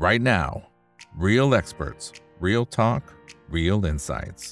right now. Real experts, real talk, real insights.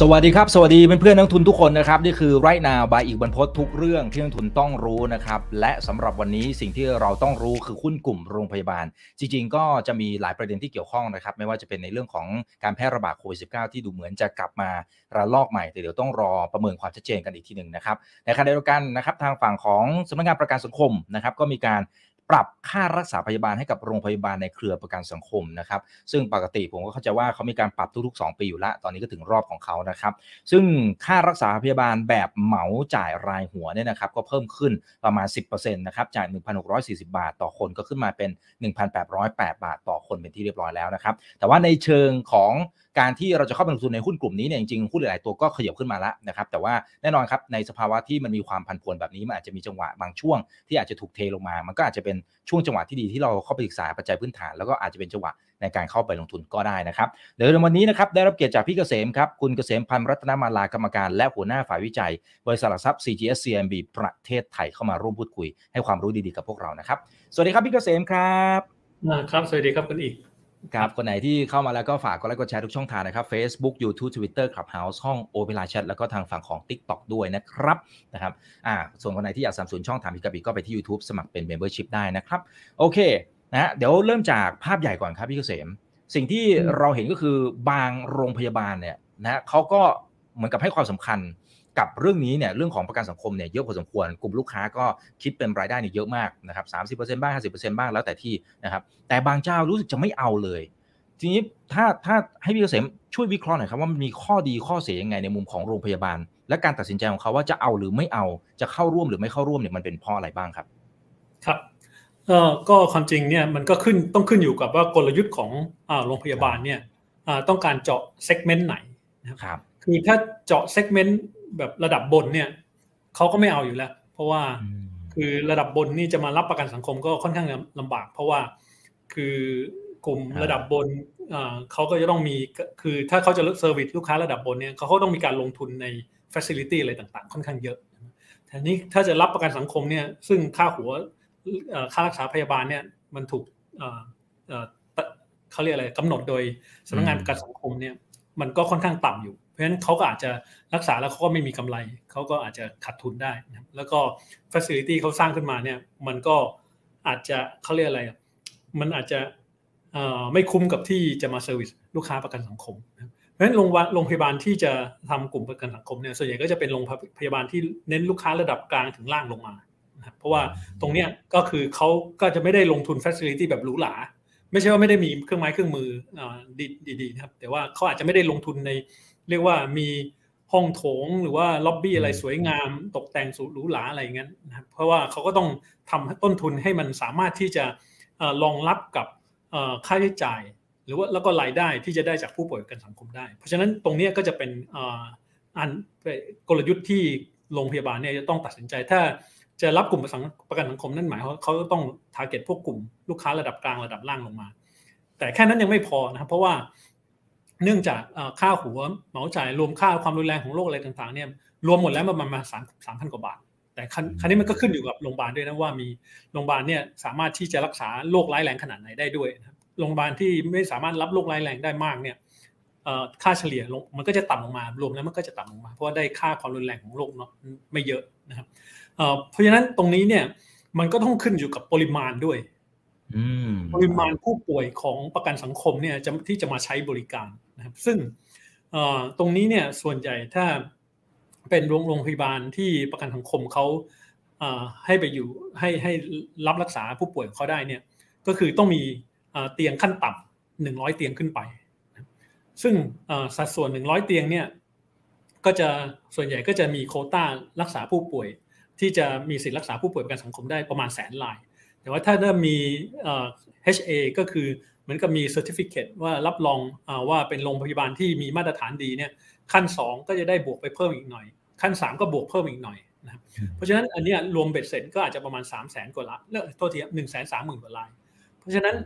สวัสดีครับ สวัสดีเพื่อนๆนักทุนทุกคนนะครับ นี่คือไรนาบายอีกบรรพททุกเรื่องที่นักทุนต้องรู้นะครับ และสำหรับวันนี้สิ่งที่เราต้องรู้คือหุ้นกลุ่มโรงพยาบาล จริง ๆ ก็จะมีหลายประเด็นที่เกี่ยวข้องนะครับ ไม่ว่าจะเป็นในเรื่องของการแพร่ระบาดโควิด -19 ที่ดูเหมือนจะกลับมาระลอกใหม่แต่เดี๋ยวต้องรอประเมินความชัดเจนกันอีกทีหนึ่งนะครับในขณะเดียวกันนะครับทางฝั่งของสำนักงานประกันสังคมนะครับก็มีการ ปรับค่ารักษาพยาบาลให้กับโรงพยาบาลในเครือประกันสังคมนะครับ ซึ่งปกติผมก็เข้าใจว่าเขามีการปรับทุก ๆ 2 ปีอยู่แล้วตอนนี้ก็ถึงรอบของเขานะครับ ซึ่งค่ารักษาพยาบาลแบบเหมาจ่ายรายหัวเนี่ยนะครับ ก็เพิ่มขึ้นประมาณ 10%นะครับ จาก 1,640 บาทต่อคนก็ขึ้นมาเป็น 1,808 บาทต่อคนเป็นที่เรียบร้อยแล้วนะครับ แต่ว่าในเชิงของ การที่เราจะเข้าไปลงทุนในหุ้นกลุ่มนี้เนี่ยจริงๆหุ้นหลายๆตัวก็ขยับขึ้นมาแล้วนะครับแต่ว่าแน่นอนครับในสภาวะที่มันมีความผันผวนแบบนี้มันอาจจะมีจังหวะบางช่วง ที่อาจจะถูกเทลงมา มันก็อาจจะเป็นช่วงจังหวะที่ดีที่เราเข้าไปศึกษาปัจจัยพื้นฐานแล้วก็อาจจะเป็นจังหวะในการเข้าไปลงทุนก็ได้นะครับเดี๋ยววันนี้นะครับได้รับเกียรติจากพี่เกษมครับคุณเกษมพันธ์รัตนมาลากรรมการ และหัวหน้าฝ่ายวิจัย บริษัทหลักทรัพย์ CGS CMB ประเทศไทยเข้ามาร่วมพูดคุย ให้ความรู้ดีๆกับพวกเรานะครับ สวัสดีครับพี่เกษมครับครับ สวัสดีครับคุณอีก ครับคนไหนที่เข้ามาแล้วก็ฝากกดไลค์กดแชร์ทุกช่องทางนะครับ Facebook YouTube Twitter Clubhouse ห้อง Open Line Chat แล้วก็ทางฝั่งของ TikTok ด้วยนะครับนะครับอ่าส่วนคนไหนที่อยากสนับสนุนช่องถามพิกาบิก็ไปที่ YouTube สมัครเป็น Membership ได้นะครับ โอเคนะเดี๋ยวเริ่มจากภาพใหญ่ก่อนครับพี่เกษม สิ่งที่เราเห็นก็คือบางโรงพยาบาลเนี่ยนะเขาก็เหมือนกับให้ความสำคัญ กับเรื่องนี้เนี่ยเรื่องของประกันสังคมเนี่ยเยอะพอสมควร กลุ่มลูกค้าก็คิดเป็นรายได้เนี่ยเยอะมากนะครับสามสิบเปอร์เซ็นต์บ้างห้าสิบเปอร์เซ็นต์บ้างแล้วแต่ที่นะครับแต่บางเจ้ารู้สึกจะไม่เอาเลย ทีนี้ถ้าถ้าให้พี่เกษมช่วยวิเคราะห์หน่อยครับว่ามันมีข้อดีข้อเสียยังไงในมุมของโรงพยาบาล และการตัดสินใจของเขาว่าจะเอาหรือไม่เอาจะเข้าร่วมหรือไม่เข้าร่วมเนี่ยมันเป็นเพราะอะไรบ้างครับ ครับก็ความจริงเนี่ยมันก็ขึ้นต้องขึ้นอยู่กับว่ากลยุทธ์ของโรงพยาบาลเนี่ยต้องการเจาะเซกเมนต์ไหนนะครับคือถ้าเจาะเซกเมนต์ แบบระดับบนเนี่ยเขาก็ไม่เอาอยู่แล้ว เพราะว่าคือระดับบนนี่จะมารับประกันสังคมก็ค่อนข้างลำบาก เพราะว่าคือกลุ่มระดับบนเขาก็จะต้องมีคือถ้าเขาจะเซอร์วิสลูกค้าระดับบนเนี่ยเขาต้องมีการลงทุนในฟ a c i ลิตี้อะไรต่างๆ ค่อนข้างเยอะแต่นี้ถ้าจะรับประกันสังคมเนี่ยซึ่งค่าหัวค่ารักษาพยาบาลเนี่ยมันถูกเขาเรียกอะไรกำหนดโดยสำนักงานประกันสังคมเนี่ยมันก็ค่อนข้างต่ำอยู่ เพราะฉะนั้นเขาก็อาจจะรักษาแล้วเขาก็ไม่มีกำไรเขาก็อาจจะขาดทุนได้นะแล้วก็ฟ a c i ลิตี้เขาสร้างขึ้นมาเนี่ยมันก็อาจจะเขาเรียกอะไร มันอาจจะไม่คุ้มกับที่จะมาเซอร์วิสลูกค้าประกันสังคมเพราะฉะนั้นโรงพยาบาลที่จะทำกลุ่มประกันสังคมเนี่ยส่วนใหญ่ก็จะเป็นโรงพยาบาลที่เน้นลูกค้าระดับกลางถึงล่างลงมาเพราะว่าตรงเนี้ยก็คือเขาก็จะไม่ได้ลงทุนฟ a c i ลิตี้แบบหรูหราไม่ใช่ว่าไม่ได้มีเครื่องไม้เครื่องมือดีๆนะครับแต่ว่าเขาอาจจะไม่ได้ลงทุนใน เรียกว่ามีห้องโถงหรือว่าล็อบบี้อะไรสวยงาม ตกแต่งสุดหรูหราอะไรอย่างนั้นนะเพราะว่าเขาก็ต้องทำต้นทุนให้มันสามารถที่จะรองรับกับค่าใช้จ่าย หรือว่าแล้วก็รายได้ที่จะได้จากผู้ป่วยกันสังคมได้ เพราะฉะนั้นตรงนี้ก็จะเป็นอันกลยุทธ์ที่โรงพยาบาลเนี่ยจะต้องตัดสินใจ ถ้าจะรับกลุ่มประกันสังคมนั่นหมายว่าเขาต้องทาร์เก็ตพวกกลุ่มลูกค้าระดับกลางระดับล่างลงมา แต่แค่นั้นยังไม่พอนะครับเพราะว่า เนื่องจากค่าหัวเหมาจ่ายรวมค่าความรุนแรงของโรคอะไรต่างๆเนี่ยรวมหมดแล้วมันมาณสามสามพันกว่าบาท แต่ครั้นี้มันก็ขึ้นอยู่กับโรงพยาบาลด้วยนะว่ามีโรงพยาบาลเนี่ยสามารถที่จะรักษาโรคร้ายแรงขนาดไหนได้ด้วยโรงพยาบาลที่ไม่สามารถรับโรคร้ายแรงได้มากเนี่ยค่าเฉลี่ยลงมันก็จะต่ำลงมารวมแล้วมันก็จะต่ำลงมา เพราะว่าได้ค่าความรุนแรงของโรคเนาะไม่เยอะนะครับเพราะฉะนั้นตรงนี้เนี่ยมันก็ต้องขึ้นอยู่กับปริมาณด้วย ปริมาณผู้ป่วยของประกันสังคมเนี่ยที่จะมาใช้บริการนะครับ ซึ่งตรงนี้เนี่ยส่วนใหญ่ถ้าเป็นโรงโรงพยาบาลที่ประกันสังคมเขาให้ไปอยู่ให้ให้รับรักษาผู้ป่วยเขาได้เนี่ยก็คือต้องมีเตียงขั้นต่ำหนึ่งร้อยเตียงขึ้นไป ซึ่งสัดส่วนหนึ่งร้อยเตียงเนี่ยก็จะส่วนใหญ่ก็จะมีโคต้ารักษาผู้ป่วย ที่จะมีสิทธิรักษาผู้ป่วยประกันสังคมได้ประมาณแสนราย แต่ว่าถ้าเริ่มมี HA ก็คือเหมือนกับมี certificate ว่ารับรองว่าเป็นโรงพยาบาลที่มีมาตรฐานดีเนี่ยขั้น 2 ก็จะได้บวกไปเพิ่มอีกหน่อย ขั้น 3 ก็บวกเพิ่มอีกหน่อยนะครับเพราะฉะนั้นอันนี้รวมเบ็ดเสร็จก็อาจจะประมาณ 3 0 0แสนกว่าราย เออโทษทีหนึ่งแสนสามหมื่นกว่าราย เพราะฉะนั้น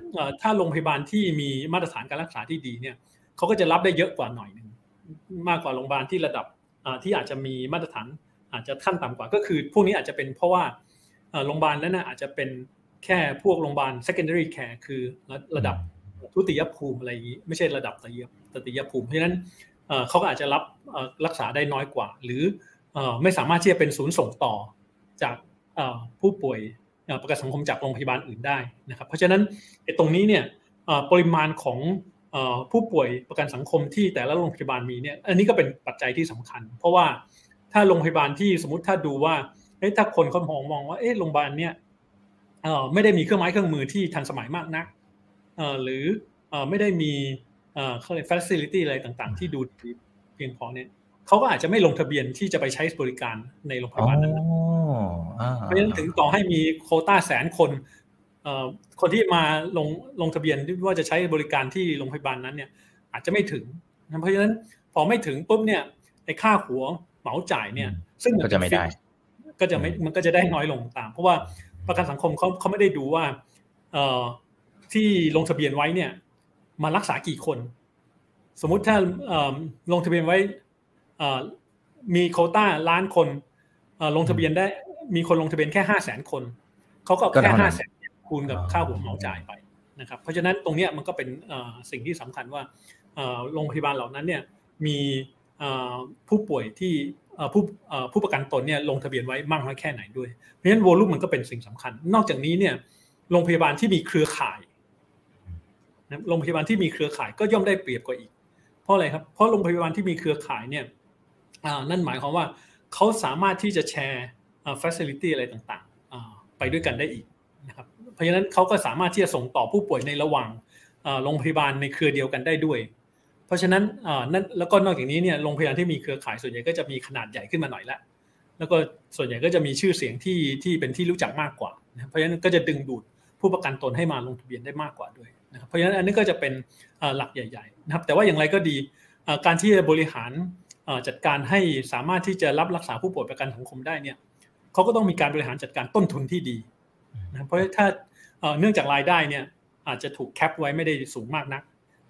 ถ้าโรงพยาบาลที่มีมาตรฐานการรักษาที่ดีเนี่ยเขาก็จะรับได้เยอะกว่าหน่อยหนึ่งมากกว่าโรงพยาบาลที่ระดับที่อาจจะมีมาตรฐานอาจจะขั้นต่ำกว่าก็คือ พวกนี้อาจจะเป็นเพราะว่าโรงพยาบาลนั้นอาจจะเป็น แค่พวกโรงพยาบาล secondary care คือระดับทุติยภูมิอะไรอย่างนี้ ไม่ใช่ระดับตติยตติยภูมิ เพราะฉะนั้นเขาก็อาจจะรับรักษาได้น้อยกว่า หรือไม่สามารถที่จะเป็นศูนย์ส่งต่อจากผู้ป่วยประกันสังคมจากโรงพยาบาลอื่นได้นะครับ เพราะฉะนั้นตรงนี้เนี่ยปริมาณของผู้ป่วยประกันสังคมที่แต่ละโรงพยาบาลมีเนี่ยอันนี้ก็เป็นปัจจัยที่สำคัญ เพราะว่าถ้าโรงพยาบาลที่สมมติถ้าดูว่าถ้าคนเขามองมองว่าเอ๊ะโรงพยาบาลเนี่ย ไม่ได้มีเครื่องไม้เครื่องมือที่ทันสมัยมากนักหรือไม่ได้มีเขาเรียก facility อะไรต่างๆ ที่ดูเพียงพอเนี่ยเขาก็อาจจะไม่ลงทะเบียนที่จะไปใช้บริการในโรงพยาบาลนั้นเพราะฉะนั้นถึงต่อให้มีโคต้าแสนคนคนที่มาลงลงทะเบียนว่าจะใช้บริการที่โรงพยาบาลนั้นเนี่ย อาจจะไม่ถึงเพราะฉะนั้นพอไม่ถึงปุ๊บเนี่ยไอ้ค่าหัวเหมาจ่ายเนี่ย ซึ่งก็จะไม่ได้ ก็จะไม่มันก็จะได้น้อยลงตาม เพราะว่า ประกันสังคมเขาเขาไม่ได้ดูว่าเอ่อที่ลงทะเบียนไว้เนี่ยมารักษากี่คน สมมุติถ้าลงทะเบียนไว้มีโคต้าล้านคนลงทะเบียนได้มีคนลงทะเบียนแค่ห้าแสนคนเขาก็แค่ห้าแสนคูณกับค่าหัวเหมาจ่ายไปนะครับเพราะฉะนั้นตรงนี้มันก็เป็นสิ่งที่สำคัญว่าโรงพยาบาลเหล่านั้นเนี่ยมีผู้ป่วยที่ ผู้ผู้ประกันตนเนี่ยลงทะเบียนไว้มากน้อยแค่ไหนด้วย เพราะฉะนั้นโวลูมมันก็เป็นสิ่งสำคัญ นอกจากนี้เนี่ยโรงพยาบาลที่มีเครือข่ายโรงพยาบาลที่มีเครือข่ายก็ย่อมได้เปรียบกว่าอีก เพราะอะไรครับ เพราะโรงพยาบาลที่มีเครือข่ายเนี่ยนั่นหมายความว่าเขาสามารถที่จะแชร์ฟัซิลิตี้อะไรต่างๆไปด้วยกันได้อีกนะครับ เพราะฉะนั้นเขาก็สามารถที่จะส่งต่อผู้ป่วยในระหว่างโรงพยาบาลในเครือเดียวกันได้ด้วย เพราะฉะนั้นนั่นแล้วก็นอกจากนี้เนี่ยโรงพยาบาลที่มีเครือข่ายส่วนใหญ่ก็จะมีขนาดใหญ่ขึ้นมาหน่อยละแล้วก็ส่วนใหญ่ก็จะมีชื่อเสียงที่ที่เป็นที่รู้จักมากกว่า เพราะฉะนั้นก็จะดึงดูดผู้ประกันตนให้มาลงทะเบียนได้มากกว่าด้วยนะครับเพราะฉะนั้นอันนี้ก็จะเป็นหลักใหญ่ๆนะครับแต่ว่าอย่างไรก็ดีการที่จะบริหารจัดการให้สามารถที่จะรับรักษาผู้ป่วยประกันสังคมได้เนี่ยเขาก็ต้องมีการบริหารจัดการต้นทุนที่ดีนะเพราะถ้าเนื่องจากรายได้เนี่ยอาจจะถูกแคปไว้ไม่ได้สูงมากนัก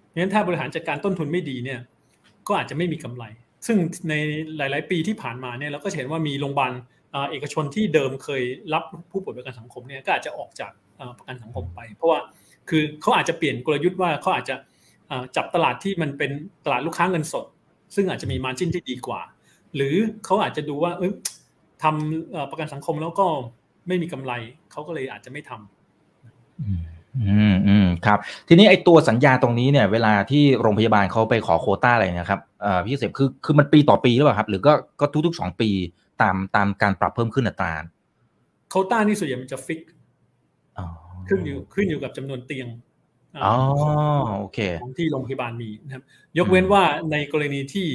เพราะฉะนั้นถ้าบริหารจัดการต้นทุนไม่ดีเนี่ยก็อาจจะไม่มีกำไร ซึ่งในหลาย ๆ ปีที่ผ่านมาเนี่ยเราก็เห็นว่ามีโรงพยาบาลเอกชนที่เดิมเคยรับผู้ป่วยประกันสังคมเนี่ยก็อาจจะออกจากประกันสังคมไป เพราะว่าคือเขาอาจจะเปลี่ยนกลยุทธ์ว่าเขาอาจจะจับตลาดที่มันเป็นตลาดลูกค้าเงินสด ซึ่งอาจจะมีมาร์จิ้นที่ดีกว่า หรือเขาอาจจะดูว่าเออทำประกันสังคมแล้วก็ไม่มีกำไรเขาก็เลยอาจจะไม่ทำ อืมอืมครับ ทีนี้ไอ้ตัวสัญญาตรงนี้เนี่ย เวลาที่โรงพยาบาลเขาไปขอโคต้าอะไรนะครับเอ่อพี่เสพคือคือมันปีต่อปีหรือเปล่าครับ หรือก็ก็ทุกๆสองปีตามตามการปรับเพิ่มขึ้นอัตราโคต้านี่ส่วนใหญ่มันจะฟิกขึ้นอยู่ขึ้นอยู่กับจำนวนเตียงอ๋อโอเคของที่โรงพยาบาลมีนะครับ ยกเว้นว่าในกรณีที่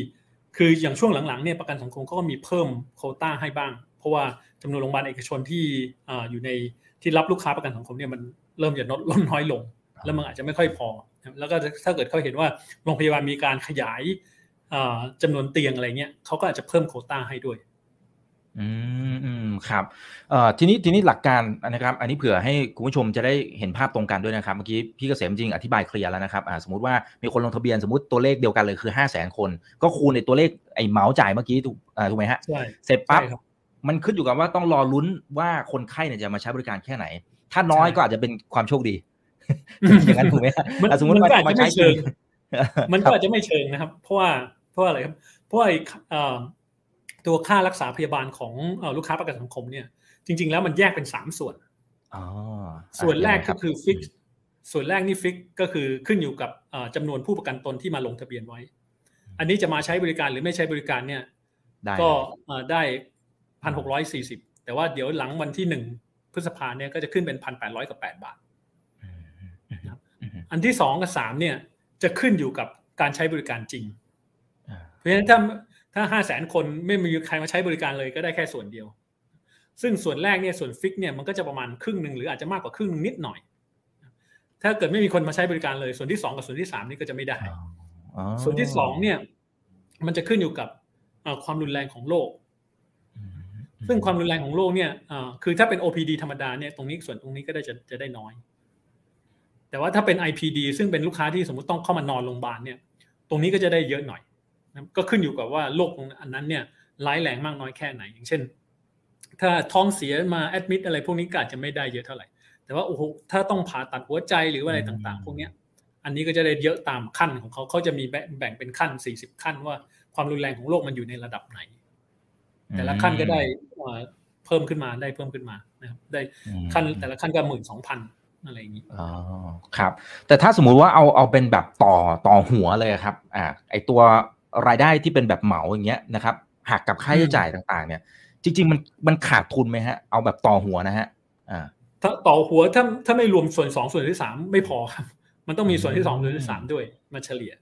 คืออย่างช่วงหลังๆเนี่ยประกันสังคมเขาก็มีเพิ่มโคต้าให้บ้าง เพราะว่าจำนวนโรงพยาบาลเอกชนที่อยู่ในที่รับลูกค้าประกันสังคมเนี่ยมัน เริ่มจะลดลดน้อยลง แล้วมันอาจจะไม่ค่อยพอ แล้วก็ถ้าเกิดเขาเห็นว่าโรงพยาบาลมีการขยายจำนวนเตียงอะไรเงี้ยเขาก็อาจจะเพิ่มโคต้าให้ด้วย อืมอืมครับเอ่อทีนี้ทีนี้หลักการนะครับ อันนี้เผื่อให้คุณผู้ชมจะได้เห็นภาพตรงกันด้วยนะครับเมื่อกี้พี่เกษมจริงอธิบายเคลียร์แล้วนะครับอ่าสมมติว่ามีคนลงทะเบียนสมมติตัวเลขเดียวกันเลยคือห้าแสนคน ก็คูณในตัวเลขไอ้เหมาจ่ายเมื่อกี้ถูกอ่าถูกไหมฮะใช่เสร็จปั๊บมันขึ้นอยู่กับว่าต้องรอลุ้นว่าคนไข้เนี่ยจะมาใช้บริการแค่ไหน ถ้าน้อยก็อาจจะเป็นความโชคดี อย่างนั้นถูกไหมสมมติว่ามาใช้เชิงมันก็อาจจะไม่เชิงนะครับ เพราะว่าเพราะอะไรครับ เพราะไอ้ตัวค่ารักษาพยาบาลของลูกค้าประกันสังคมเนี่ย จริง ๆ แล้วมันแยกเป็นสามส่วนส่วนแรกก็คือฟิกส่วนแรกนี่ฟิกก็คือขึ้นอยู่กับจำนวนผู้ประกันตนที่มาลงทะเบียนไว้ อันนี้จะมาใช้บริการหรือไม่ใช้บริการเนี่ยก็ได้พันหกร้อยสี่สิบแต่ว่าเดี๋ยวหลังวันที่หนึ่ง พฤษภาเนี่ยก็จะขึ้นเป็นพันแปดร้อยกับแปดบาทอันที่สองกับสามเนี่ยจะขึ้นอยู่กับการใช้บริการจริง เพราะฉะนั้นถ้าถ้าห้าแสนคนไม่มีใครมาใช้บริการเลยก็ได้แค่ส่วนเดียว ซึ่งส่วนแรกเนี่ยส่วนฟิกเนี่ยมันก็จะประมาณครึ่งหนึ่งหรืออาจจะมากกว่าครึ่งนิดหน่อย ถ้าเกิดไม่มีคนมาใช้บริการเลย ส่วนที่สองกับส่วนที่สามนี่ก็จะไม่ได้ ส่วนที่สองเนี่ยมันจะขึ้นอยู่กับความรุนแรงของโรค ซึ่งความรุนแรงของโรคเนี่ยคือถ้าเป็น OPD ธรรมดาเนี่ยตรงนี้ส่วนตรงนี้ก็ได้จะจะได้น้อย แต่ว่าถ้าเป็น IPD ซึ่งเป็นลูกค้าที่สมมติต้องเข้ามานอนโรงพยาบาลเนี่ย ตรงนี้ก็จะได้เยอะหน่อยก็ขึ้นอยู่กับว่าโรคอันนั้นเนี่ยร้ายแรงมากน้อยแค่ไหน อย่างเช่น ถ้าท้องเสียมาแอดมิดอะไรพวกนี้ก็อาจจะไม่ได้เยอะเท่าไหร่ แต่ว่าโอ้โหถ้าต้องผ่าตัดหัวใจหรือว่าอะไรต่าง ๆ พวกเนี้ย อันนี้ก็จะได้เยอะตามขั้นของเขาเขาจะมีแบ่งเป็นขั้นสี่สิบขั้นว่าความรุนแรงของโรคมันอยู่ในระดับไหน แต่ละขั้นก็ได้เพิ่มขึ้นมาได้เพิ่มขึ้นมานะครับได้ขั้นแต่ละขั้นก็หมื่นสองพันอะไรอย่างนี้อ๋อครับ แต่ถ้าสมมุติว่าเอาเอาเป็นแบบต่อต่อหัวเลยครับอ่าไอตัวรายได้ที่เป็นแบบเหมาอย่างเงี้ยนะครับหักกับค่าใช้จ่ายต่างๆ เนี่ย จริง ๆ มันมันขาดทุนไหมฮะ เอาแบบต่อหัวนะฮะอ่าถ้าต่อหัวถ้าถ้าไม่รวมส่วนสองส่วนที่สามไม่พอครับ มันต้องมีส่วนที่สองส่วนที่สามด้วยมาเฉลี่ย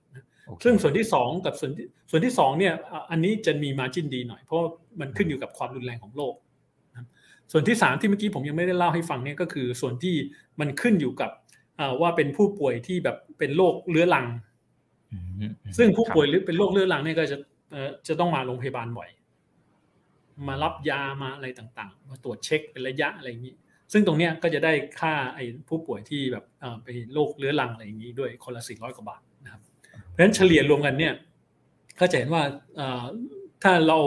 ซึ่งส่วนที่สองกับส่วนที่ส่วนที่สองเนี่ยอันนี้จะมีมาจิ้นดีหน่อยเพราะมันขึ้นอยู่กับความรุนแรงของโรคส่วนที่สามที่เมื่อกี้ผมยังไม่ได้เล่าให้ฟังเนี่ยก็คือส่วนที่มันขึ้นอยู่กับว่าเป็นผู้ป่วยที่แบบเป็นโรคเรื้อรัง ซึ่งผู้ป่วยหรือเป็นโรคเรื้อรังเนี่ยก็จะจะต้องมาโรงพยาบาลบ่อย มารับยามาอะไรต่างๆ มาตรวจเช็คเป็นระยะอะไรอย่างนี้ ซึ่งตรงเนี้ยก็จะได้ค่าไอ้ผู้ป่วยที่แบบไปโรคเรื้อรังอะไรอย่างนี้ด้วยคนละสี่ร้อยกว่าบาทนะครับ เพราะฉะนั้นเฉลี่ยรวมกันเนี่ยก็จะเห็นว่าถ้าเรา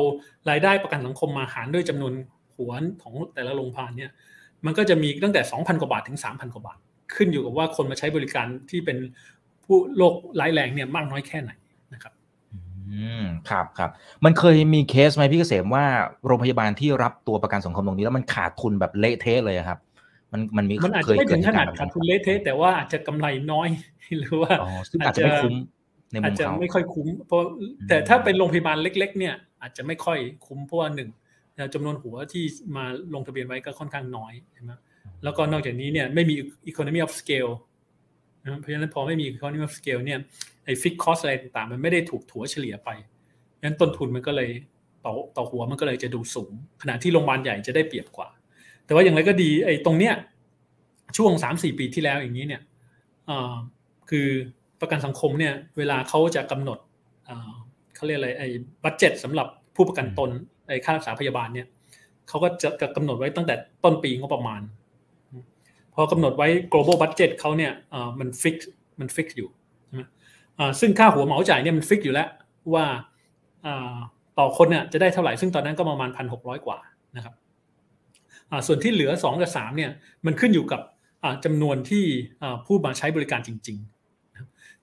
รายได้ประกันสังคมมาหารด้วยจำนวนหัวของแต่ละโรงพยาบาลเนี่ยมันก็จะมีตั้งแต่สองพันกว่าบาทถึงสามพันกว่าบาท ขึ้นอยู่กับว่าคนมาใช้บริการที่เป็นผู้โรคร้ายแรงเนี่ยมากน้อยแค่ไหนนะครับอืมครับครับมันเคยมีเคสไหมพี่เกษมว่าโรงพยาบาลที่รับตัวประกันสังคมตรงนี้แล้วมันขาดทุนแบบเละเทะเลยครับ มันมันมีมันอาจจะไม่ถึงขนาดขาดทุนเละเทะแต่ว่าอาจจะกำไรน้อยหรือว่าอาจจะไม่คุ้ม ในมุมเขาอาจจะไม่ค่อยคุ้ม เพราะแต่ถ้าเป็นโรงพยาบาลเล็ก ๆ เนี่ย อาจจะไม่ค่อยคุ้มเพราะว่าหนึ่งจำนวนหัวที่มาลงทะเบียนไว้ก็ค่อนข้างน้อยใช่ไหมแล้วก็นอกจากนี้เนี่ยไม่มี economy of scale เพราะฉะนั้นพอไม่มี economy of scale เนี่ยไอ้ fixed cost อะไรต่างๆ มันไม่ได้ถูกถัวเฉลี่ยไปงั้นต้นทุนมันก็เลยต่อต่อหัวมันก็เลยจะดูสูง ขณะที่โรงพยาบาลใหญ่จะได้เปรียบกว่า แต่ว่าอย่างไรก็ดีไอ้ตรงเนี้ยช่วงสามสี่ปีที่แล้วอย่างนี้เนี่ยคือ ประกันสังคมเนี่ยเวลาเขาจะกำหนดเขาเรียกอะไรไอ้บัตเจ็ตสำหรับผู้ประกันตนไอ้ค่ารักษาพยาบาลเนี่ยเขาก็จะกำหนดไว้ตั้งแต่ต้นปีงบประมาณ พอกำหนดไว้ global budget เขาเนี่ยมันฟิกมันฟิกอยู่ใช่ไหมซึ่งค่าหัวเหมาจ่ายเนี่ยมันฟิกอยู่แล้วว่าต่อคนเนี่ยจะได้เท่าไหร่ ซึ่งตอนนั้นก็ประมาณพันหกร้อยกว่านะครับส่วนที่เหลือสองกับสามเนี่ยมันขึ้นอยู่กับจำนวนที่ผู้มาใช้บริการจริง ๆ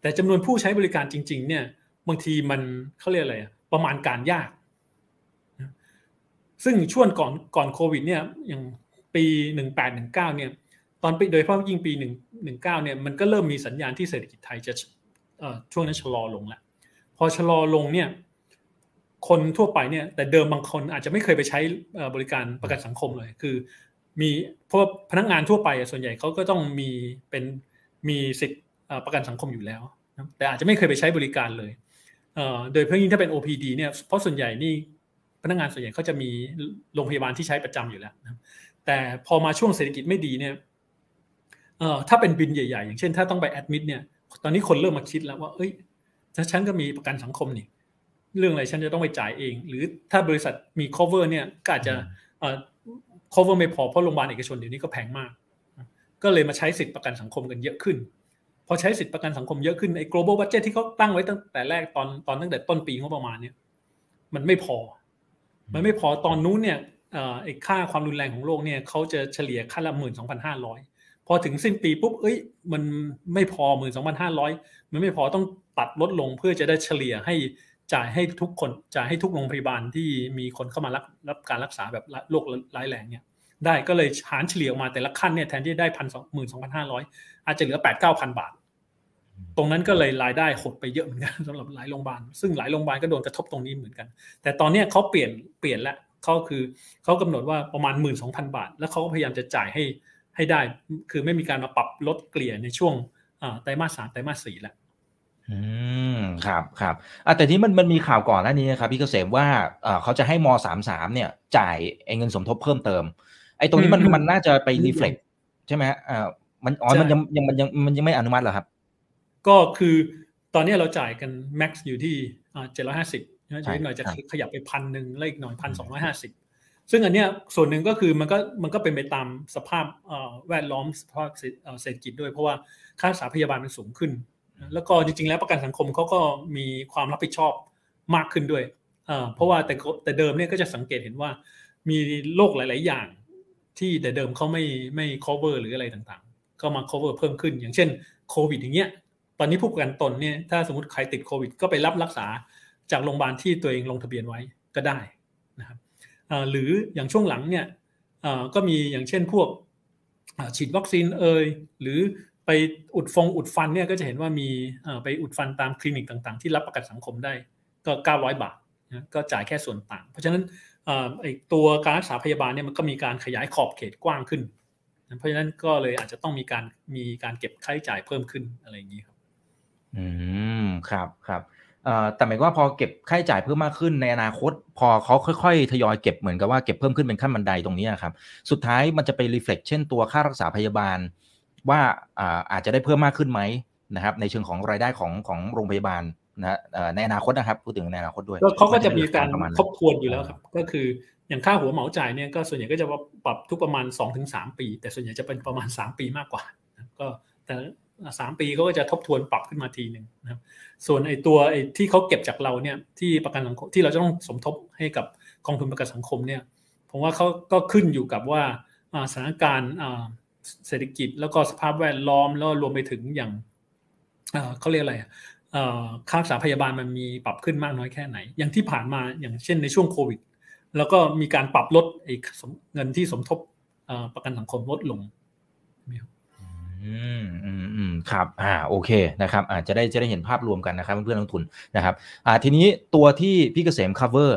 แต่จำนวนผู้ใช้บริการจริง ๆ เนี่ย บางทีมันเขาเรียกอะไรประมาณการยาก ซึ่งช่วงก่อนก่อนโควิด เนี่ยอย่างปีหนึ่งแปดหนึ่งเก้าเนี่ย ตอนปโดยเฉพาะยิ่งปีหนึ่งหนึ่งเก้าเนี่ยมันก็เริ่มมีสัญญาณที่เศรษฐกิจไทยจะช่วงนั้นชะลอลงแล้วพอชะลอลงเนี่ย คนทั่วไปเนี่ย แต่เดิมบางคนอาจจะไม่เคยไปใช้บริการประกันสังคมเลย คือ มีเพราะพนักงานทั่วไปส่วนใหญ่เขาก็ต้องมีเป็นมีสิทธิ์ ประกันสังคมอยู่แล้วแต่อาจจะไม่เคยไปใช้บริการเลยโดยเพิ่งยิ่งถ้าเป็น OPD เนี่ยเพราะส่วนใหญ่นี่พนักงานส่วนใหญ่เขาจะมีโรงพยาบาลที่ใช้ประจำอยู่แล้วแต่พอมาช่วงเศรษฐกิจไม่ดีเนี่ยถ้าเป็นบินใหญ่ๆ อย่างเช่น ถ้าต้องไปแอดมิดเนี่ยตอนนี้คนเริ่มมาคิดแล้วว่าเอ้ยถ้าฉันก็มีประกันสังคมนี่เรื่องอะไรฉันจะต้องไปจ่ายเอง หรือถ้าบริษัทมี cover เนี่ยก็อาจจะ cover ไม่พอเพราะโรงพยาบาลเอกชนเดี๋ยวนี้ก็แพงมาก ก็เลยมาใช้สิทธิประกันสังคมกันเยอะขึ้น อใช้สิทธิประกันสังคมเยอะขึ้นไอ้ global budget ที่เขาตั้งไว้ตั้งแต่แรกตอนตอนตั้งแต่ต้นปีงบประมาณเนี่ยมันไม่พอ มันไม่พอตอนนู้นเนี่ยไอ้ค่าความรุนแรงของโลกเนี่ยเขาจะเฉลี่ยค่าละหมื่นสองพันห้าร้อยพอถึงสิ้นปีปุ๊บเอ้ยมันไม่พอหมื่นสองพันห้าร้อยมันไม่พอต้องตัดลดลงเพื่อจะได้เฉลี่ยให้จ่ายให้ทุกคนจ่ายให้ทุกโรงพยาบาลที่มีคนเข้ามารับรับการรักษาแบบโรคร้ายแรงเนี่ยได้ก็เลยหารเฉลี่ยออกมาแต่ละขั้นเนี่ยแทนที่ได้พันสองหมื่นสองพันห้าร้อยอาจจะเหลือแปดเก้าพันบาท ตรงนั้นก็เลยรายได้หดไปเยอะเหมือนกันสำหรับหลายโรงพยาบาลซึ่งหลายโรงพยาบาลก็โดนกระทบตรงนี้เหมือนกัน แต่ตอนนี้เขาเปลี่ยนเปลี่ยนแล้วเขาคือเขากำหนดว่าประมาณหมื่นสองพันบาท แล้วเขาก็พยายามจะจ่ายให้ให้ได้ คือไม่มีการมาปรับลดเกลี่ยในช่วงไตรมาสสามไตรมาสสี่แล้วอืมครับครับอ่แต่ที่มันมันมีข่าวก่อนหน้านี้นะครับพี่เกษมว่าเขาจะให้มสามสามเนี่ย จ่ายเงินสมทบเพิ่มเติมไอ้ตรงนี้มันมันน่าจะไปรีเฟล็กใช่ไหมฮะอ่ามันอ๋อมันยังยังมันยังมันยังไม่อนุมัติเหรอครับ ก็คือตอนนี้เราจ่ายกันแม็กซ์อยู่ที่เจ็ดร้อยห้าสิบใช่ไหมหน่อยจะขยับไปพันหนึ่งแล้วอีกหน่อยพันสองร้อยห้าสิบซึ่งอันเนี้ยส่วนหนึ่งก็คือมันก็มันก็เป็นไปตามสภาพแวดล้อมสภาพเศรษฐกิจด้วยเพราะว่าค่ารักษาพยาบาลมันสูงขึ้น แล้วก็จริงๆ แล้วประกันสังคมเขาก็มีความรับผิดชอบมากขึ้นด้วยเพราะว่าแต่แต่เดิมเนี่ยก็จะสังเกตเห็นว่ามีโรคหลาย ๆ อย่าง ที่แต่เดิมเขาไม่ไม่ cover หรืออะไรต่างๆ ก็มา cover เพิ่มขึ้น อย่างเช่นโควิดอย่างเงี้ย ตอนนี้ผู้ประกันตนเนี่ยถ้าสมมติใครติดโควิด ก็ไปรับรักษาจากโรงพยาบาลที่ตัวเองลงทะเบียนไว้ก็ได้นะครับหรืออย่างช่วงหลังเนี่ยก็มีอย่างเช่นพวกฉีดวัคซีนเอยหรือไปอุดฟงอุดฟันเนี่ยก็จะเห็นว่ามีไปอุดฟันตามคลินิกต่างๆ ที่รับประกันสังคมได้ก็ 900 บาทนะก็จ่ายแค่ส่วนต่าง เพราะฉะนั้นไอตัวการรักษาพยาบาลเนี่ยมันก็มีการขยายขอบเขตกว้างขึ้น เพราะฉะนั้นก็เลยอาจจะต้องมีการมีการเก็บค่าใช้จ่ายเพิ่มขึ้นอะไรอย่างนี้ครับ อืมครับครับแต่หมายว่าพอเก็บค่าใช้จ่ายเพิ่มมากขึ้นในอนาคต พอเขาค่อยๆ ทยอยเก็บเหมือนกับว่าเก็บเพิ่มขึ้นเป็นขั้นบันไดตรงนี้ครับสุดท้ายมันจะไปรีเฟล็กเช่นตัวค่ารักษาพยาบาล ว่าอาจจะได้เพิ่มมากขึ้นไหมนะครับ ในเชิงของรายได้ของของโรงพยาบาลนะในอนาคตนะครับพูดถึงในอนาคตด้วยเขาก็จะมีการทบทวนอยู่แล้วครับ ก็คืออย่างค่าหัวเหมาจ่ายเนี่ยก็ส่วนใหญ่ก็จะปรับทุกประมาณ 2-3 ปี แต่ส่วนใหญ่จะเป็นประมาณ 3 ปีมากกว่า ก็แต่ สามปีเขาก็จะทบทวนปรับขึ้นมาทีหนึ่งนะครับส่วนไอ้ตัวไอ้ที่เขาเก็บจากเราเนี่ยที่ประกันสังคมที่เราจะต้องสมทบให้กับกองทุนประกันสังคมเนี่ยผมว่าเขาก็ขึ้นอยู่กับว่าสถานการณ์เศรษฐกิจแล้วก็สภาพแวดล้อมแล้วรวมไปถึงอย่างเขาเรียกอะไรค่ารักษาพยาบาลมันมีปรับขึ้นมากน้อยแค่ไหน อย่างที่ผ่านมาอย่างเช่นในช่วงโควิด แล้วก็มีการปรับลดไอ้เงินที่สมทบประกันสังคมลดลง อืมอืมอืมครับ อ่า โอเค นะครับอาจจะได้จะได้เห็นภาพรวมกันนะครับเพื่อนนักทุนนะครับ อ่า ทีนี้ตัวที่พี่เกษม cover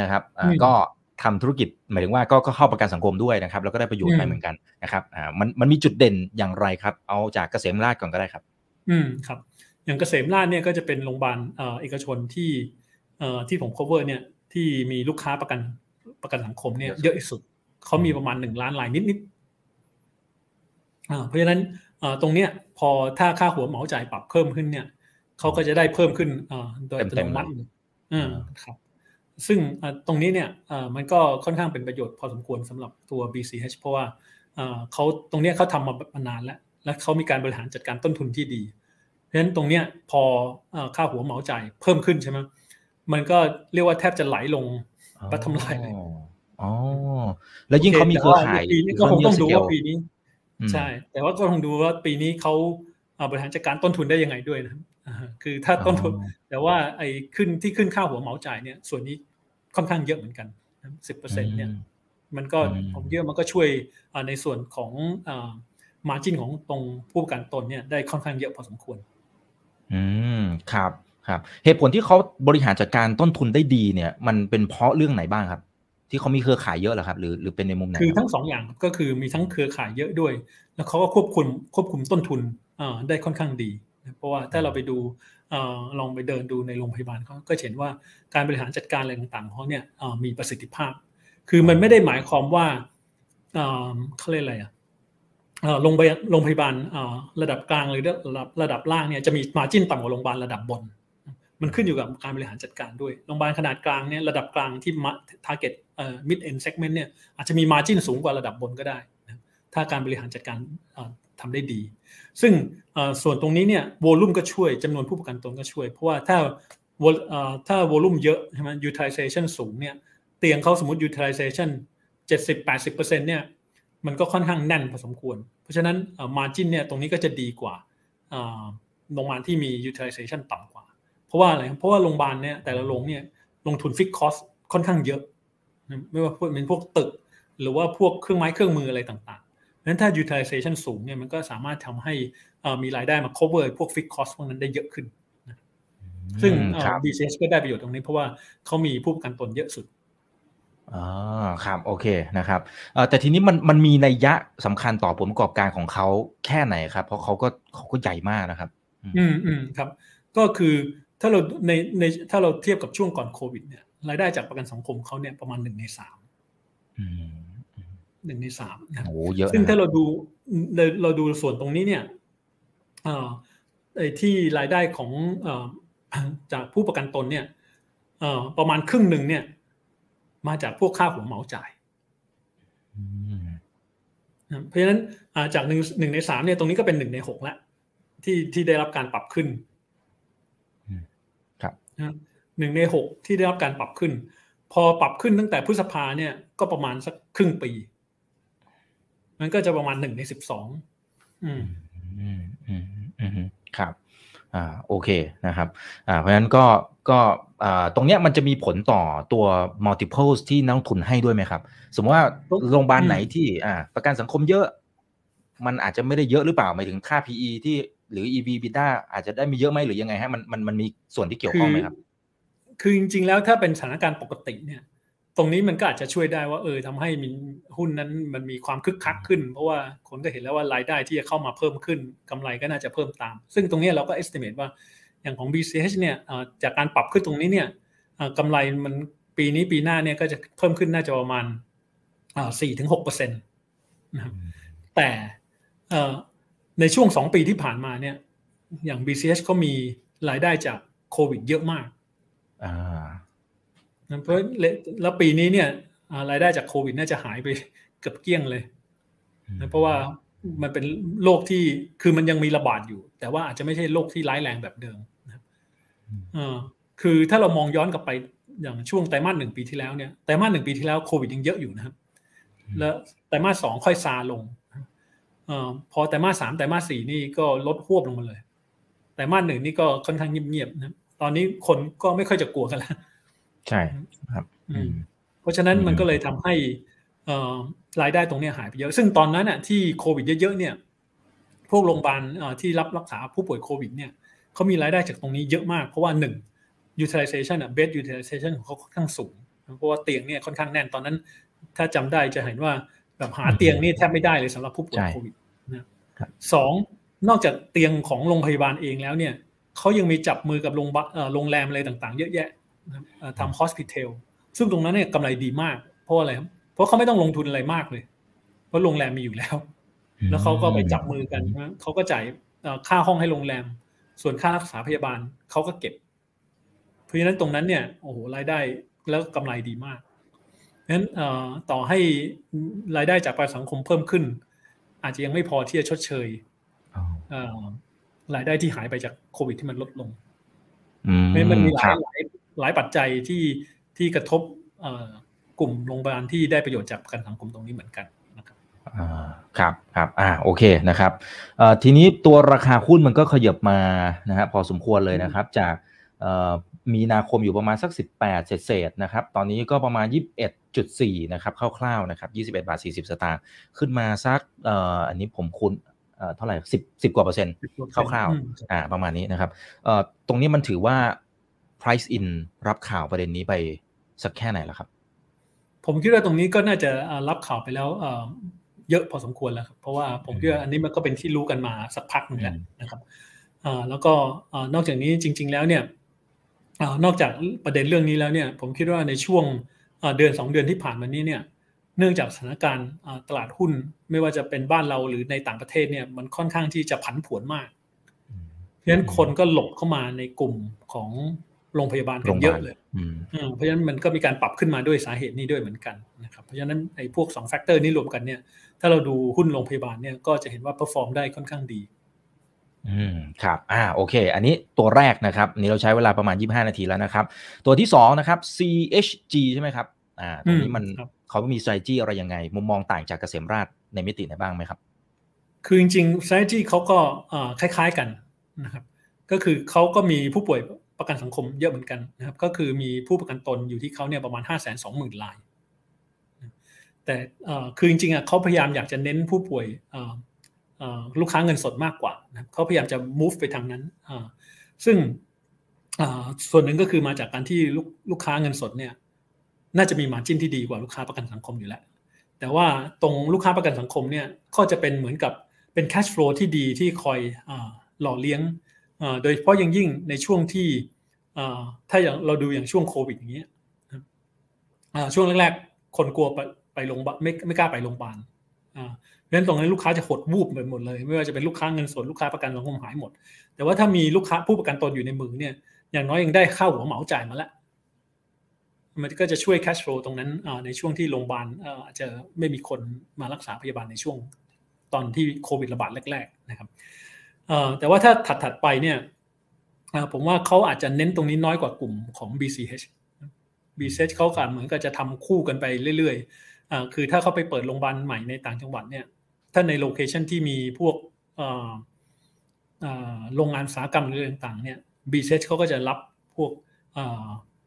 นะครับ อ่า ก็ทำธุรกิจหมายถึงว่าก็ก็เข้าประกันสังคมด้วยนะครับ แล้วก็ได้ประโยชน์ไปเหมือนกันนะครับ อ่า มันมันมีจุดเด่นอย่างไรครับ เอาจากเกษมราชก่อนก็ได้ครับ อืม ครับ อย่างเกษมราชเนี่ยก็จะเป็นโรงพยาบาลเอกชนที่เอ่อที่ผม cover เนี่ย ที่มีลูกค้าประกันประกันสังคมเนี่ยเยอะที่สุดเขามีประมาณหนึ่งล้านรายนิด เพราะฉะนั้นตรงเนี้ยพอถ้าค่าหัวเหมาจ่ายปรับเพิ่มขึ้นเนี่ยเขาก็จะได้เพิ่มขึ้นโดยอัตโนมัติครับซึ่งตรงนี้เนี่ยมันก็ค่อนข้างเป็นประโยชน์พอสมควรสำหรับตัว BCH เพราะว่าเขาตรงนี้เขาทำมานานแล้ว และเขามีการบริหารจัดการต้นทุนที่ดี เพราะฉะนั้นตรงเนี้ยพอค่าหัวเหมาจ่ายเพิ่มขึ้นใช่ไหมมันก็เรียกว่าแทบจะไหลลงปัทำลายเลยอ๋อแล้วยิ่งเขามีเครือข่ายก็คงต้องดูว่าปีนี้ ใช่ แต่ว่าก็ต้องดูว่าปีนี้เขาบริหารจัดการต้นทุนได้ยังไงด้วยนะคือถ้าต้นทุนแต่ว่าไอ้ขึ้นที่ขึ้นค่าหัวเหมาจ่ายเนี่ย ส่วนนี้ค่อนข้างเยอะเหมือนกันสิบเปอร์เซ็นเนี่ย มันก็ผมเยอะมันก็ช่วยในส่วนของมาจิ้นของตรงผู้ประกันตนเนี่ยได้ค่อนข้างเยอะพอสมควร อืมครับครับ เหตุผลที่เขาบริหารจัดการต้นทุนได้ดีเนี่ย มันเป็นเพราะเรื่องไหนบ้างครับ ที่เขามีเครือข่ายเยอะเหรอครับ หรือหรือเป็นในมุมไหนคือทั้งสองอย่างก็คือมีทั้งเครือข่ายเยอะด้วย แล้วเขาก็ควบคุมควบคุมต้นทุนได้ค่อนข้างดี เพราะว่าถ้าเราไปดูลองไปเดินดูในโรงพยาบาลเขาก็เห็นว่าการบริหารจัดการอะไรต่างๆเขาเนี่ยมีประสิทธิภาพ คือมันไม่ได้หมายความว่าเขาเรียกอะไรอะโรงพยาบาลโรงพยาบาลระดับกลางหรือระดับระดับล่างเนี่ยจะมีมาจิ้นต่ำกว่าโรงพยาบาลระดับบน มันขึ้นอยู่กับการบริหารจัดการด้วยโรงพยาบาลขนาดกลางเนี่ยระดับกลางที่มา target เอ่อ mid end segment เนี่ยอาจจะมี margin สูงกว่าระดับบนก็ได้นะถ้าการบริหารจัดการทำได้ดี ซึ่งส่วนตรงนี้เนี่ย volume ก็ช่วยจำนวนผู้ประกันตนก็ช่วย เพราะว่าถ้าถ้า volume เยอะใช่ไหม utilization สูงเนี่ยเตียงเขาสมมติ utilization 70-80%เนี่ยมันก็ค่อนข้างแน่นพอสมควร เพราะฉะนั้น margin เนี่ยตรงนี้ก็จะดีกว่าโรงพยาบาลที่มี utilization ต่ำกว่า เพราะว่าอะไรเพราะว่าโรงพยาบาลเนี่ยแต่ละโรงเนี่ยลงทุนฟิกคอสค่อนข้างเยอะ ไม่ว่าเป็นพวกตึก หรือว่าพวกเครื่องไม้เครื่องมืออะไรต่างๆนั้นถ้า utilization สูงเนี่ยมันก็สามารถทำให้มีรายได้มา cover พวก fixed cost พวกนั้นได้เยอะขึ้นซึ่ง BCS ก็ได้ประโยชน์ตรงนี้เพราะว่าเขามีผู้ประกันตนเยอะสุดอ๋อครับโอเคนะครับแต่ทีนี้มันมันมีนัยยะสำคัญต่อผลประกอบการของเขาแค่ไหนครับ เพราะเขาก็เขาก็ใหญ่มากนะครับ อืมอืมครับ ก็คือ ถ้าเราในในถ้าเราเทียบกับช่วงก่อนโควิดเนี่ยรายได้จากประกันสังคมเขาเนี่ยประมาณหนึ่งในสามหนึ่งในสามนะโอ้เยอะซึ่งถ้าเราดูเราดูส่วนตรงนี้เนี่ยที่รายได้ของจากผู้ประกันตนเนี่ยประมาณครึ่งหนึ่งเนี่ย มาจากพวกค่าหัวเหมาจ่ายเพราะฉะนั้นจากหนึ่งหนึ่งในสามเนี่ยตรงนี้ก็เป็นหนึ่งในหกแล้วที่ที่ได้รับการปรับขึ้นครับ หนึ่งในหกที่ได้รับการปรับขึ้น พอปรับขึ้นตั้งแต่พฤษภาเนี่ยก็ประมาณสักครึ่งปี มันก็จะประมาณหนึ่งในสิบสองอืมอืมอืมอืมครับอ่าโอเคนะครับอ่าเพราะฉะนั้นก็ก็อ่าตรงเนี้ยมันจะมีผลต่อตัว multiples ที่นักลงทุนให้ด้วยไหมครับ สมมติว่าโรงพยาบาลไหนที่อ่าประกันสังคมเยอะ มันอาจจะไม่ได้เยอะหรือเปล่าหมายถึงค่า PE ที่ หรือ EV beta อาจจะได้มีเยอะไหมหรือยังไงฮะมันมันมันมีส่วนที่เกี่ยวข้องไหมครับ คือจริง ๆ แล้วถ้าเป็นสถานการณ์ปกติเนี่ยตรงนี้มันก็อาจจะช่วยได้ว่าเออทำให้มีหุ้นนั้นมันมีความคึกคักขึ้น เพราะว่าคนก็เห็นแล้วว่ารายได้ที่จะเข้ามาเพิ่มขึ้นกำไรก็น่าจะเพิ่มตาม ซึ่งตรงนี้เราก็ estimate ว่าอย่างของ BCH เนี่ยจากการปรับขึ้นตรงนี้เนี่ยกำไรมันปีนี้ปีหน้าเนี่ยก็จะเพิ่มขึ้นน่าจะประมาณสี่ถึงหกเปอร์เซ็นต์นะครับแต่ ในช่วงสองปีที่ผ่านมาเนี่ย อย่าง BCH เขามีรายได้จากโควิดเยอะมากเพราะแล้วปีนี้เนี่ยรายได้จากโควิดน่าจะหายไปเกือบเกลี้ยงเลยเพราะว่ามันเป็นโรคที่คือมันยังมีระบาดอยู่ แต่ว่าอาจจะไม่ใช่โรคที่ร้ายแรงแบบเดิมนะครับคือถ้าเรามองย้อนกลับไปอย่างช่วงไตรมาสหนึ่งปีที่แล้วเนี่ยไตรมาสหนึ่งปีที่แล้วโควิดยังเยอะอยู่นะครับ แล้วไตรมาสสองค่อยซาลงอ พอไตรมาสสามไตรมาสสี่นี่ก็ลดหวบลงมาเลยไตรมาสหนึ่งนี่ก็ค่อนข้างเงียบๆนะตอนนี้คนก็ไม่ค่อยจะกลัวกันแล้วใช่ครับเพราะฉะนั้นมันก็เลยทำให้รายได้ตรงนี้หายไปเยอะ ซึ่งตอนนั้นอะที่โควิดเยอะๆเนี่ย พวกโรงพยาบาลที่รับรักษาผู้ป่วยโควิด เนี่ยเขามีรายได้จากตรงนี้เยอะมาก เพราะว่าหนึ่ง utilization อะ bed utilization ของเขาค่อนข้างสูง เพราะว่าเตียงเนี่ยค่อนข้างแน่นตอนนั้น ถ้าจำได้จะเห็นว่าแบบหาเตียงนี่แทบไม่ได้เลยสำหรับผู้ป่วยโควิดนะ สองนอกจากเตียงของโรงพยาบาลเองแล้วเนี่ยเขายังมีจับมือกับโรงโรงแรมอะไรต่างๆ เยอะแยะทำ hospital ซึ่งตรงนั้นเนี่ยกำไรดีมาก เพราะอะไรครับเพราะเขาไม่ต้องลงทุนอะไรมากเลย เพราะโรงแรมมีอยู่แล้ว แล้วเขาก็ไปจับมือกันเขาก็จ่ายค่าห้องให้โรงแรม ส่วนค่ารักษาพยาบาลเขาก็เก็บ เพราะฉะนั้นตรงนั้นเนี่ยโอ้โหรายได้แล้วกำไรดีมากนั้นต่อให้รายได้จากประกันสังคมเพิ่มขึ้น อาจจะยังไม่พอที่จะชดเชยรายได้ที่หายไปจากโควิดที่มันลดลงมันมีหลายหลายหลายปัจจัยที่ที่กระทบกลุ่มโรงพยาบาลที่ได้ประโยชน์จากประกันสังคมตรงนี้เหมือนกันนะครับครับครับอ่าโอเคนะครับทีนี้ตัวราคาหุ้นมันก็ขยับมานะฮะพอสมควรเลยนะครับ จาก มีนาคมอยู่ประมาณสัก 18 เศษนะครับ ตอนนี้ก็ประมาณ 21.4 นะครับ คร่าวๆ นะครับ 21 บาท 40 สตางค์ขึ้นมาสักอันนี้ผมคุณเท่าไหร่สิบสิบกว่าเปอร์เซ็นต์คร่าวๆอ่าประมาณนี้นะครับเอ่อตรงนี้มันถือว่า price in รับข่าวประเด็นนี้ไปสักแค่ไหนแล้วครับ ผมคิดว่าตรงนี้ก็น่าจะรับข่าวไปแล้วเยอะพอสมควรแล้วครับ เพราะว่าผมคิดว่าอันนี้มันก็เป็นที่รู้กันมาสักพักหนึ่งแล้วนะครับแล้วก็นอกจากนี้จริง ๆ แล้วเนี่ย นอกจากประเด็นเรื่องนี้แล้วเนี่ยผมคิดว่าในช่วงเดือนสองเดือนที่ผ่านมานี้เนี่ยเนื่องจากสถานการณ์ตลาดหุ้นไม่ว่าจะเป็นบ้านเราหรือในต่างประเทศเนี่ยมันค่อนข้างที่จะผันผวนมาก เพราะฉะนั้นคนก็หลบเข้ามาในกลุ่มของโรงพยาบาลกันเยอะเลยเพราะฉะนั้นมันก็มีการปรับขึ้นมาด้วยสาเหตุนี้ด้วยเหมือนกันนะครับ เพราะฉะนั้นไอ้พวกสอง factor นี้รวมกันเนี่ยถ้าเราดูหุ้นโรงพยาบาลเนี่ยก็จะเห็นว่า perform ได้ค่อนข้างดี อืมครับอ่าโอเค อันนี้ตัวแรกนะครับนี้เราใช้เวลาประมาณ 25 นาทีแล้วนะครับ ตัวที่2นะครับ CHG ใช่ไหมครับอ่าตรงนี้มันเขามี strategy อะไรยังไง มุมมองต่างจากเกษมราชในมิติไหนบ้างไหมครับ คือจริงๆ strategy เขาก็คล้ายๆกันนะครับ ก็คือเขาก็มีผู้ป่วยประกันสังคมเยอะเหมือนกันนะครับ ก็คือมีผู้ประกันตนอยู่ที่เขาเนี่ยประมาณ 5 2 0 0 0 0ราย แต่คือจริงๆอะเขาพยายามอยากจะเน้นผู้ป่วย ลูกค้าเงินสดมากกว่านะเขาพยายามจะ move ไปทางนั้นซึ่งส่วนหนึ่งก็คือมาจากการที่ลูกค้าเงินสดเนี่ยน่าจะมีมาจิ้นที่ดีกว่าลูกค้าประกันสังคมอยู่แล้ว แต่ว่าตรงลูกค้าประกันสังคมเนี่ยก็จะเป็นเหมือนกับเป็นแคชฟลูที่ดีที่คอยหล่อเลี้ยงโดยเฉพาะยังยิ่งในช่วงที่ถ้าอย่างเราดูอย่างช่วงโควิดอย่างเงี้ยช่วงแรกๆ คนกลัวไปไปโรงพยาบาลไม่ไม่กล้าไปโรงพยาบาล เพราะฉะนั้นตรงนั้นลูกค้าจะหดวูบไปหมดเลย ไม่ว่าจะเป็นลูกค้าเงินสดลูกค้าประกันสังคมหายหมด แต่ว่าถ้ามีลูกค้าผู้ประกันตนอยู่ในมือเนี่ยอย่างน้อยยังได้ค่าหัวเหมาจ่ายมาแล้วมันก็จะช่วย cash flow ตรงนั้นในช่วงที่โรงพยาบาลอาจจะไม่มีคนมารักษาพยาบาลในช่วงตอนที่โควิดระบาดแรก ๆ นะครับแต่ว่าถ้าถัดๆไปเนี่ยผมว่าเขาอาจจะเน้นตรงนี้น้อยกว่ากลุ่มของ BCH BCH เขาการเหมือนกับจะทำคู่กันไปเรื่อยๆคือถ้าเขาไปเปิดโรงพยาบาลใหม่ในต่างจังหวัดเนี่ย ถ้าใน location ที่มีพวกโรงงานอุตสาหกรรมหรือต่างๆเนี่ย BCH เขาก็จะรับพวก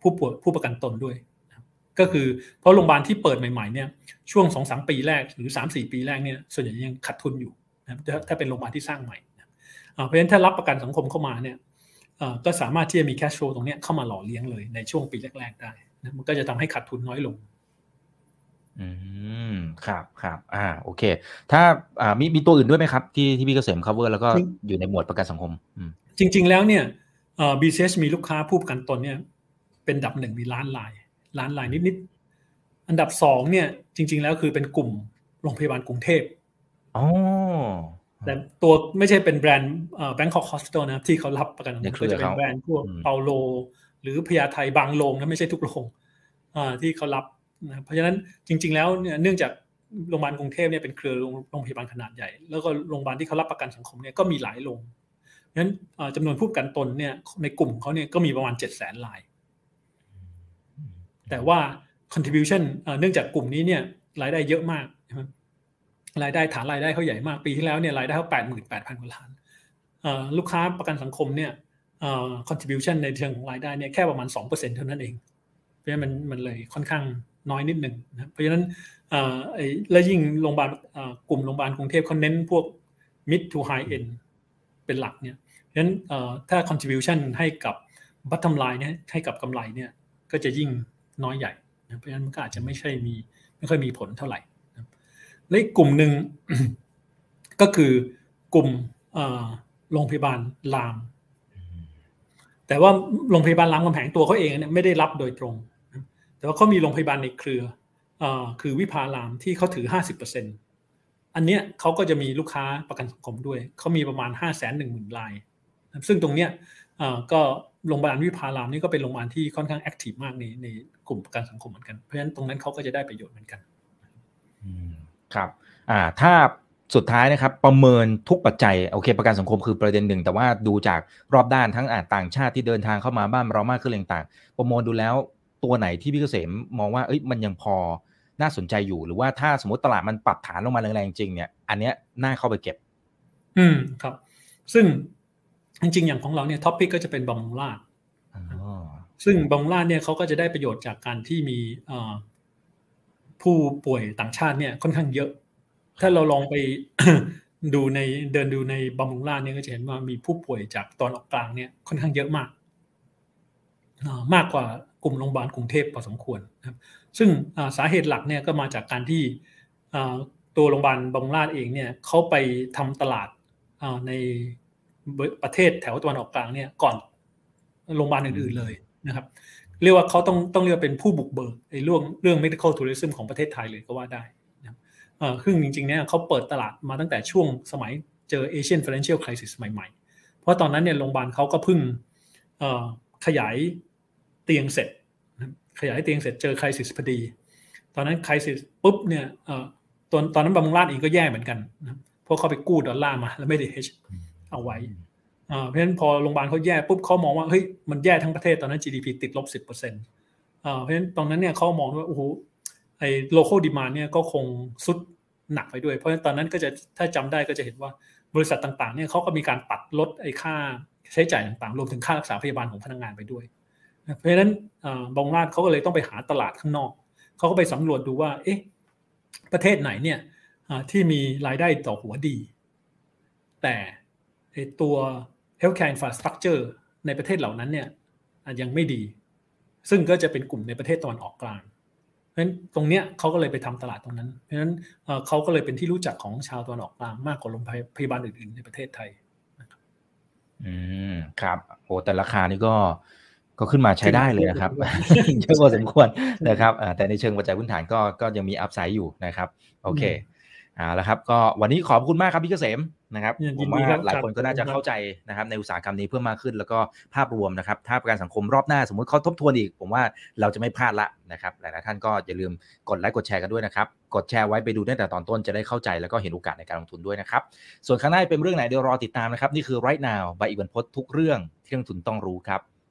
ผู้ป่วยผู้ประกันตนด้วย ก็คือเพราะโรงพยาบาลที่เปิดใหม่ๆเนี่ยช่วงสองสามปีแรกหรือสามสี่ปีแรกเนี่ยส่วนใหญ่ยังขาดทุนอยู่นะถ้าเป็นโรงพยาบาลที่สร้างใหม่เพราะฉะนั้นถ้ารับประกันสังคมเข้ามาเนี่ยก็สามารถที่จะมีแคชโฟลตรงนี้เข้ามาหล่อเลี้ยงเลยในช่วงปีแรก ๆ ได้นะมันก็จะทำให้ขาดทุนน้อยลง อืมครับครับอ่า โอเค ถ้าอ่ามีมีตัวอื่นด้วยไหมครับ ที่ที่พี่เกษม cover แล้วก็อยู่ในหมวดประกันสังคมจริง ๆ แล้วเนี่ยเอ่อ BCH มีลูกค้าผู้ประกันตนเนี่ย เป็นดับหนึ่งมีล้านลาย ล้านลายนิดๆอันดับสองเนี่ย จริง ๆ แล้วคือเป็นกลุ่มโรงพยาบาลกรุงเทพอ๋อแต่ตัวไม่ใช่เป็นแบรนด์แบงคอกฮอสพิทอลนะที่เขารับประกันก็จะเป็นแบรนด์พวกเปาโล หรือพยาไทยบางโรงนะไม่ใช่ทุกโรงที่เขารับ นะเพราะฉะนั้นจริง ๆ แล้วเนี่ยเนื่องจากโรงพยาบาลกรุงเทพเนี่ยเป็นเครือโรงพยาบาลขนาดใหญ่ แล้วก็โรงพยาบาลที่เขารับประกันสังคมเนี่ยก็มีหลายโรงนั้นจำนวนผู้ประกันตนเนี่ยในกลุ่มเขาเนี่ยก็มีประมาณเจ็ดแสนราย แต่ว่า contribution เนื่องจากกลุ่มนี้เนี่ยรายได้เยอะมากรายได้ฐานรายได้เขาใหญ่มากปีที่แล้วเนี่ยรายได้เขาแปดหมื่นแปดพันกว่าล้านลูกค้าประกันสังคมเนี่ย contribution ในเชิงของรายได้เนี่ยแค่ประมาณสองเปอร์เซ็นเท่านั้นเอง เพราะฉะนั้นมันมันเลยค่อนข้าง น้อยนิดหนึ่งนะเพราะฉะนั้นแล้วยิ่งโรงพยาบาลกลุ่มโรงพยาบาลกรุงเทพเขาเน้นพวก mid to high end เป็นหลักเนี่ยเพราะฉะนั้นถ้า contribution ให้กับ bottom line เนี่ยให้กับกำไรเนี่ยก็จะยิ่งน้อยใหญ่เพราะฉะนั้นมันก็อาจจะไม่ใช่มีไม่ค่อยมีผลเท่าไหร่และอีกกลุ่มหนึ่งก็คือกลุ่มโรงพยาบาลราม แต่ว่าโรงพยาบาลรามคำแหงตัวเขาเองเนี่ยไม่ได้รับโดยตรง แต่ว่าเขามีโรงพยาบาลในเครือคือวิภารามที่เขาถือห้าสิบเปอร์เซ็นอันเนี้ยเขาก็จะมีลูกค้าประกันสังคมด้วย เขามีประมาณห้าแสนหนึ่งหมื่นราย ซึ่งตรงเนี้ยก็โรงพยาบาลวิภารามนี่ก็เป็นโรงพยาบาลที่ค่อนข้างแอคทีฟมากในในกลุ่มประกันสังคมเหมือนกัน เพราะฉะนั้นตรงนั้นเขาก็จะได้ประโยชน์เหมือนกันครับอ่าถ้าสุดท้ายนะครับประเมินทุกปัจจัยโอเค ประกันสังคมคือประเด็นหนึ่ง แต่ว่าดูจากรอบด้านทั้งอ่าต่างชาติที่เดินทางเข้ามาบ้านเรามากขึ้นต่าง ประเมินดูแล้ว ตัวไหนที่พี่เกษมมองว่าเอ้ยมันยังพอน่าสนใจอยู่หรือว่าถ้าสมมติตลาดมันปรับฐานลงมาแรงๆจริงเนี่ย อันเนี้ยน่าเข้าไปเก็บ อืมครับ ซึ่งจริงๆอย่างของเราเนี่ยท็อปพิกก็จะเป็นบอมลาดซึ่งบอมลาดเนี่ยเขาก็จะได้ประโยชน์จากการที่มีผู้ป่วยต่างชาติเนี่ยค่อนข้างเยอะ ถ้าเราลองไปดูในเดินดูในบำรุงราชเนี่ยก็จะเห็นว่ามีผู้ป่วยจากตอนออกกลางเนี่ยค่อนข้างเยอะมาก มากกว่ากลุ่มโรงพยาบาลกรุงเทพพอสมควรนะครับ ซึ่งสาเหตุหลักเนี่ยก็มาจากการที่ตัวโรงพยาบาลบำรุงราชเองเนี่ยเขาไปทำตลาดในประเทศแถวตะวันออกกลางเนี่ยก่อนโรงพยาบาลอื่นๆเลยนะครับ เรียกว่าเขาต้องต้องเรียกเป็นผู้บุกเบิกไอ้เรื่องเรื่อง medical tourism ของประเทศไทยเลยก็ว่าได้นะครับซึ่งจริงๆเนี่ยเขาเปิดตลาดมาตั้งแต่ช่วงสมัยเจอ Asian Financial Crisis ใหม่ๆ เพราะตอนนั้นเนี่ยโรงพยาบาลเขาก็เพิ่งขยาย เตียงเสร็จ ขยายเตียงเสร็จเจอครสิสพอดี ตอนนั้นครสิสปุ๊บเนี่ยตอนตอนนั้นบำรุงราชเองก็แย่เหมือนกันนะเพราะเขาไปกู้ดอลลาร์มา แล้วไม่ได้เฮชเอาไว้เพราะฉะนั้นพอโรงพยาบาลเขาแย่ปุ๊บเขามองว่าเฮ้ยมันแย่ทั้งประเทศตอนนั้น GDP ติดลบสิบเปอร์เซ็นต์เพราะฉะนั้นตอนนั้นเนี่ยเขามองว่าโอ้โหไอ้ local demand เนี่ยก็คงสุดหนักไปด้วย เพราะฉะนั้นตอนนั้นก็จะถ้าจำได้ก็จะเห็นว่าบริษัทต่างๆเนี่ยเขาก็มีการตัดลดไอ้ค่าใช้จ่ายต่างๆ รวมถึงค่ารักษาพยาบาลของพนักงานไปด้วย เพราะฉะนั้นบำรุงราษฎร์เขาก็เลยต้องไปหาตลาดข้างนอก เขาก็ไปสำรวจดูว่า เอ๊ะ ประเทศไหนเนี่ยที่มีรายได้ต่อหัวดี แต่ตัว healthcare infrastructure ในประเทศเหล่านั้นเนี่ยยังไม่ดี ซึ่งก็จะเป็นกลุ่มในประเทศตะวันออกกลาง เพราะฉะนั้นตรงเนี้ยเขาก็เลยไปทำตลาดตรงนั้น เพราะฉะนั้นเขาก็เลยเป็นที่รู้จักของชาวตะวันออกกลางมากกว่าโรงพยาบาลอื่นๆในประเทศไทย อืมครับโอ้แต่ราคานี่ก็ ก็ขึ้นมาใช้ได้เลยนะครับเยอะพอสมควรนะครับแต่ในเชิงปัจจัยพื้นฐานก็ก็ยังมีอัพไซด์อยู่นะครับ โอเคอ่าแล้วครับก็วันนี้ขอบคุณมากครับพี่เกษมนะครับผมว่าหลายคนก็น่าจะเข้าใจนะครับในอุตสาหกรรมนี้เพิ่มมากขึ้น แล้วก็ภาพรวมนะครับถ้าประกันสังคมรอบหน้าสมมติเขาทบทวนอีก ผมว่าเราจะไม่พลาดละนะครับหลายๆท่านก็อย่าลืมกดไลค์กดแชร์กันด้วยนะครับ กดแชร์ไว้ไปดูตั้งแต่ตอนต้นจะได้เข้าใจแล้วก็เห็นโอกาสในการลงทุนด้วยนะครับ ส่วนข้างหน้าเป็นเรื่องไหนเดี๋ยวรอติดตามนะครับนี่คือ right now ใบอีกวันพดทุกเรื่องที่นักทุนต้องรู้ครับ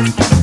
Thank you.